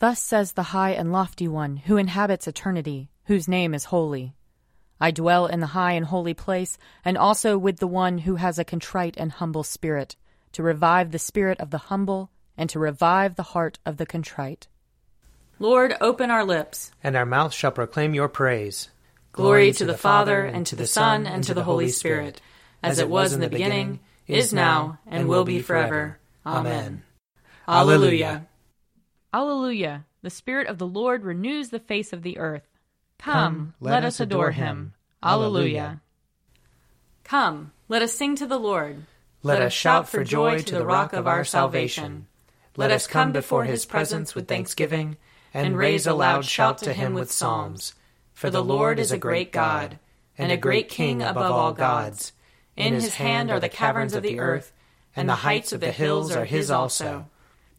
Thus says the high and lofty one, who inhabits eternity, whose name is holy. I dwell in the high and holy place, and also with the one who has a contrite and humble spirit, to revive the spirit of the humble, and to revive the heart of the contrite. Lord, open our lips, and our mouth shall proclaim your praise. Glory to the Father, and to the Son, and to the Holy Spirit, as it was in the beginning, is now, and will be forever. Amen. Alleluia. Alleluia. The Spirit of the Lord renews the face of the earth. Come, let us adore him. Alleluia. Come, let us sing to the Lord. Let us shout for joy to the rock of our salvation. Let us come before his presence with thanksgiving, and raise a loud shout to him with psalms. For the Lord is a great God, and a great King above all gods. In his hand are the caverns of the earth, and the heights of the hills are his also.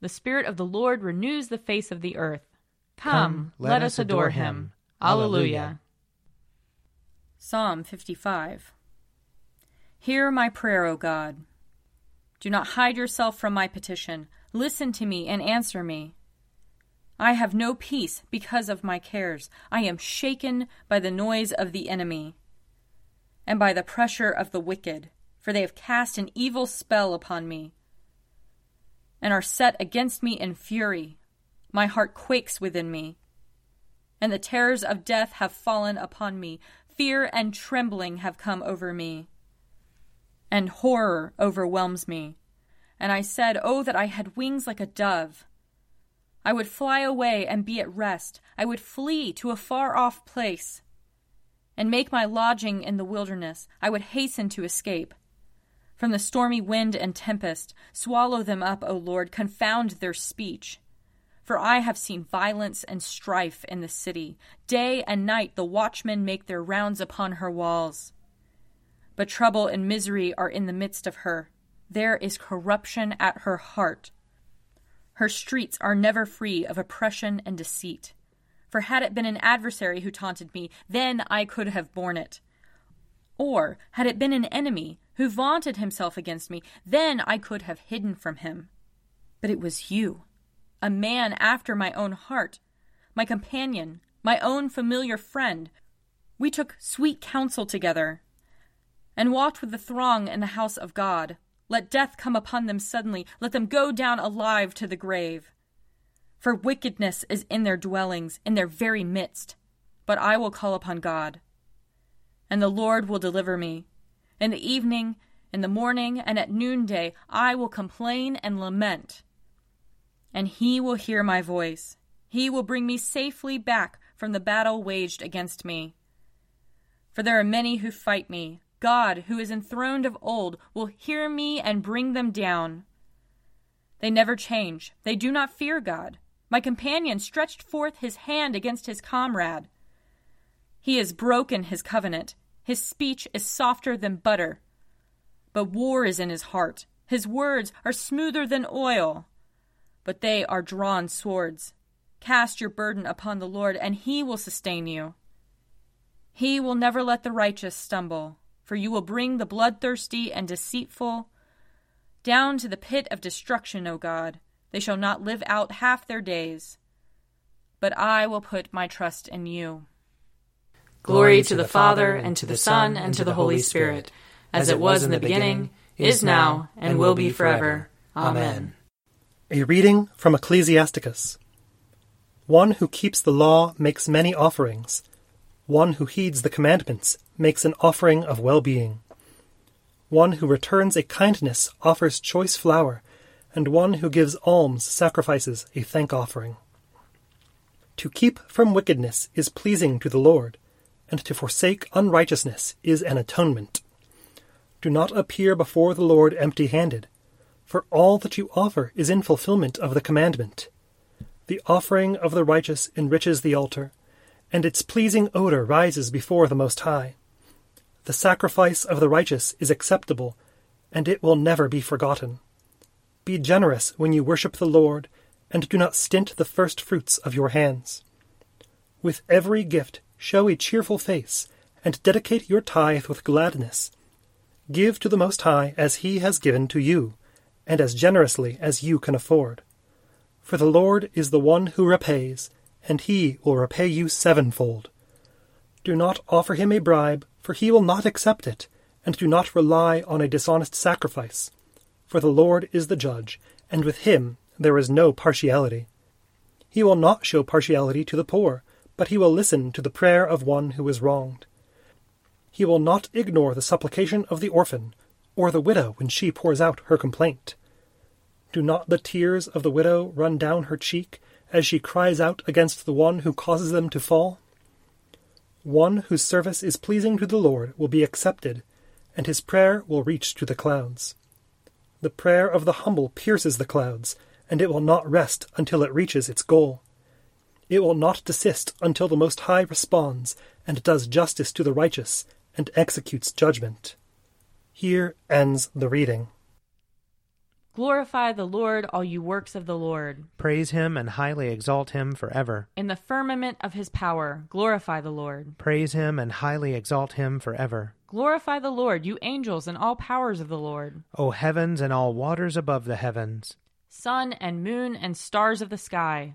The Spirit of the Lord renews the face of the earth. Come, let us adore him. Alleluia. Psalm 55 Hear my prayer, O God. Do not hide yourself from my petition. Listen to me and answer me. I have no peace because of my cares. I am shaken by the noise of the enemy and by the pressure of the wicked, for they have cast an evil spell upon me and are set against me in fury. My heart quakes within me. And the terrors of death have fallen upon me. Fear and trembling have come over me. And horror overwhelms me. And I said, Oh, that I had wings like a dove. I would fly away and be at rest. I would flee to a far off place and make my lodging in the wilderness. I would hasten to escape. From the stormy wind and tempest, swallow them up, O Lord, confound their speech. For I have seen violence and strife in the city. Day and night the watchmen make their rounds upon her walls. But trouble and misery are in the midst of her. There is corruption at her heart. Her streets are never free of oppression and deceit. For had it been an adversary who taunted me, then I could have borne it. Or had it been an enemy who vaunted himself against me, then I could have hidden from him. But it was you, a man after my own heart, my companion, my own familiar friend. We took sweet counsel together and walked with the throng in the house of God. Let death come upon them suddenly, let them go down alive to the grave. For wickedness is in their dwellings, in their very midst. But I will call upon God, and the Lord will deliver me. In the evening, in the morning, and at noonday, I will complain and lament. And he will hear my voice. He will bring me safely back from the battle waged against me. For there are many who fight me. God, who is enthroned of old, will hear me and bring them down. They never change. They do not fear God. My companion stretched forth his hand against his comrade. He has broken his covenant. His speech is softer than butter. But war is in his heart. His words are smoother than oil. But they are drawn swords. Cast your burden upon the Lord, and he will sustain you. He will never let the righteous stumble, for you will bring the bloodthirsty and deceitful down to the pit of destruction, O God. They shall not live out half their days. But I will put my trust in you. Glory to the Father, and to the Son, and to the Holy Spirit, as it was in the beginning, is now, and will be forever. Amen. A reading from Ecclesiasticus. One who keeps the law makes many offerings. One who heeds the commandments makes an offering of well being. One who returns a kindness offers choice flour, and one who gives alms sacrifices a thank offering. To keep from wickedness is pleasing to the Lord and to forsake unrighteousness is an atonement. Do not appear before the Lord empty handed, for all that you offer is in fulfillment of the commandment. The offering of the righteous enriches the altar, and its pleasing odor rises before the Most High. The sacrifice of the righteous is acceptable, and it will never be forgotten. Be generous when you worship the Lord, and do not stint the first fruits of your hands. With every gift, show a cheerful face, and dedicate your tithe with gladness. Give to the Most High as He has given to you, and as generously as you can afford. For the Lord is the one who repays, and He will repay you sevenfold. Do not offer Him a bribe, for He will not accept it, and do not rely on a dishonest sacrifice. For the Lord is the judge, and with Him there is no partiality. He will not show partiality to the poor, but He will listen to the prayer of one who is wronged. He will not ignore the supplication of the orphan, or the widow when she pours out her complaint. Do not the tears of the widow run down her cheek as she cries out against the one who causes them to fall? One whose service is pleasing to the Lord will be accepted, and his prayer will reach to the clouds. The prayer of the humble pierces the clouds, and it will not rest until it reaches its goal. It will not desist until the Most High responds and does justice to the righteous and executes judgment. Here ends the reading. Glorify the Lord, all you works of the Lord. Praise him and highly exalt him forever. In the firmament of his power, glorify the Lord. Praise him and highly exalt him forever. Glorify the Lord, you angels and all powers of the Lord. O heavens and all waters above the heavens. Sun and moon and stars of the sky,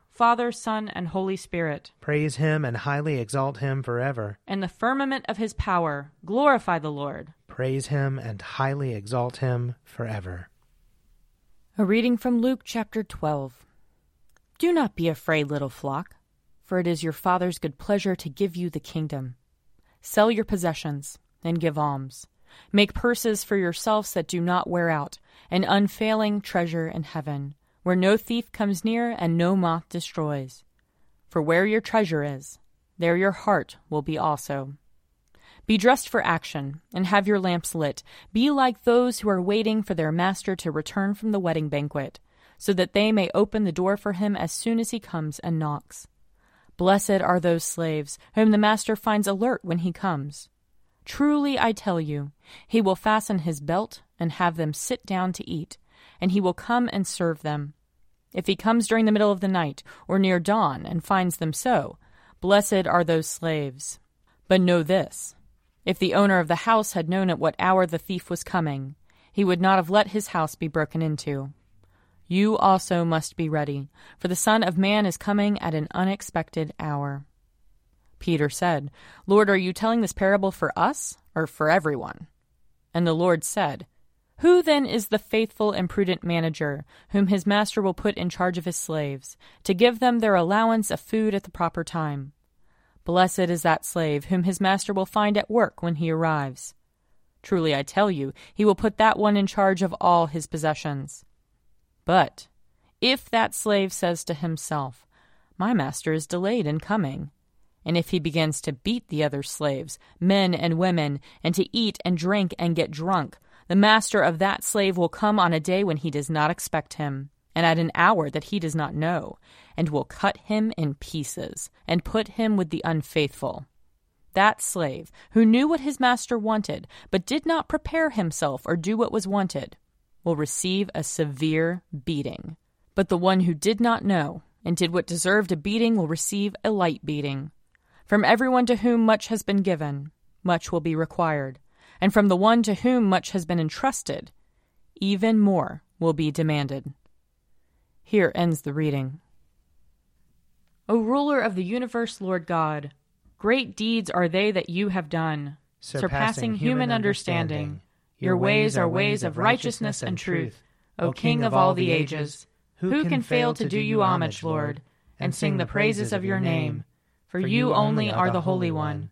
Father, Son, and Holy Spirit. Praise him and highly exalt him forever. In the firmament of his power, glorify the Lord. Praise him and highly exalt him forever. A reading from Luke chapter 12. Do not be afraid, little flock, for it is your Father's good pleasure to give you the kingdom. Sell your possessions and give alms. Make purses for yourselves that do not wear out, an unfailing treasure in heaven where no thief comes near and no moth destroys. For where your treasure is, there your heart will be also. Be dressed for action, and have your lamps lit. Be like those who are waiting for their master to return from the wedding banquet, so that they may open the door for him as soon as he comes and knocks. Blessed are those slaves whom the master finds alert when he comes. Truly I tell you, he will fasten his belt and have them sit down to eat and he will come and serve them. If he comes during the middle of the night or near dawn and finds them so, blessed are those slaves. But know this if the owner of the house had known at what hour the thief was coming, he would not have let his house be broken into. You also must be ready, for the Son of Man is coming at an unexpected hour. Peter said, Lord, are you telling this parable for us or for everyone? And the Lord said, who then is the faithful and prudent manager, whom his master will put in charge of his slaves, to give them their allowance of food at the proper time? Blessed is that slave whom his master will find at work when he arrives. Truly I tell you, he will put that one in charge of all his possessions. But if that slave says to himself, My master is delayed in coming, and if he begins to beat the other slaves, men and women, and to eat and drink and get drunk, the master of that slave will come on a day when he does not expect him, and at an hour that he does not know, and will cut him in pieces, and put him with the unfaithful. That slave, who knew what his master wanted, but did not prepare himself or do what was wanted, will receive a severe beating. But the one who did not know and did what deserved a beating will receive a light beating. From everyone to whom much has been given, much will be required, and from the one to whom much has been entrusted, even more will be demanded. Here ends the reading. O ruler of the universe, Lord God, great deeds are they that you have done, surpassing, human understanding. Your ways are ways of righteousness and truth, O King of all the ages. Who can fail to do you homage, Lord, and sing the praises of your name? For you only are the Holy One.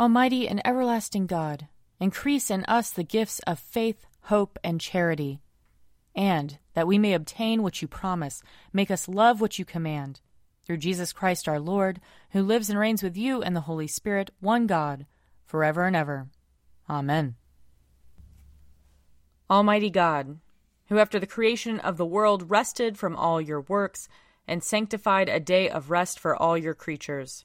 Almighty and everlasting God, increase in us the gifts of faith, hope, and charity, and that we may obtain what you promise, make us love what you command. Through Jesus Christ our Lord, who lives and reigns with you and the Holy Spirit, one God, forever and ever. Amen. Almighty God, who after the creation of the world rested from all your works and sanctified a day of rest for all your creatures,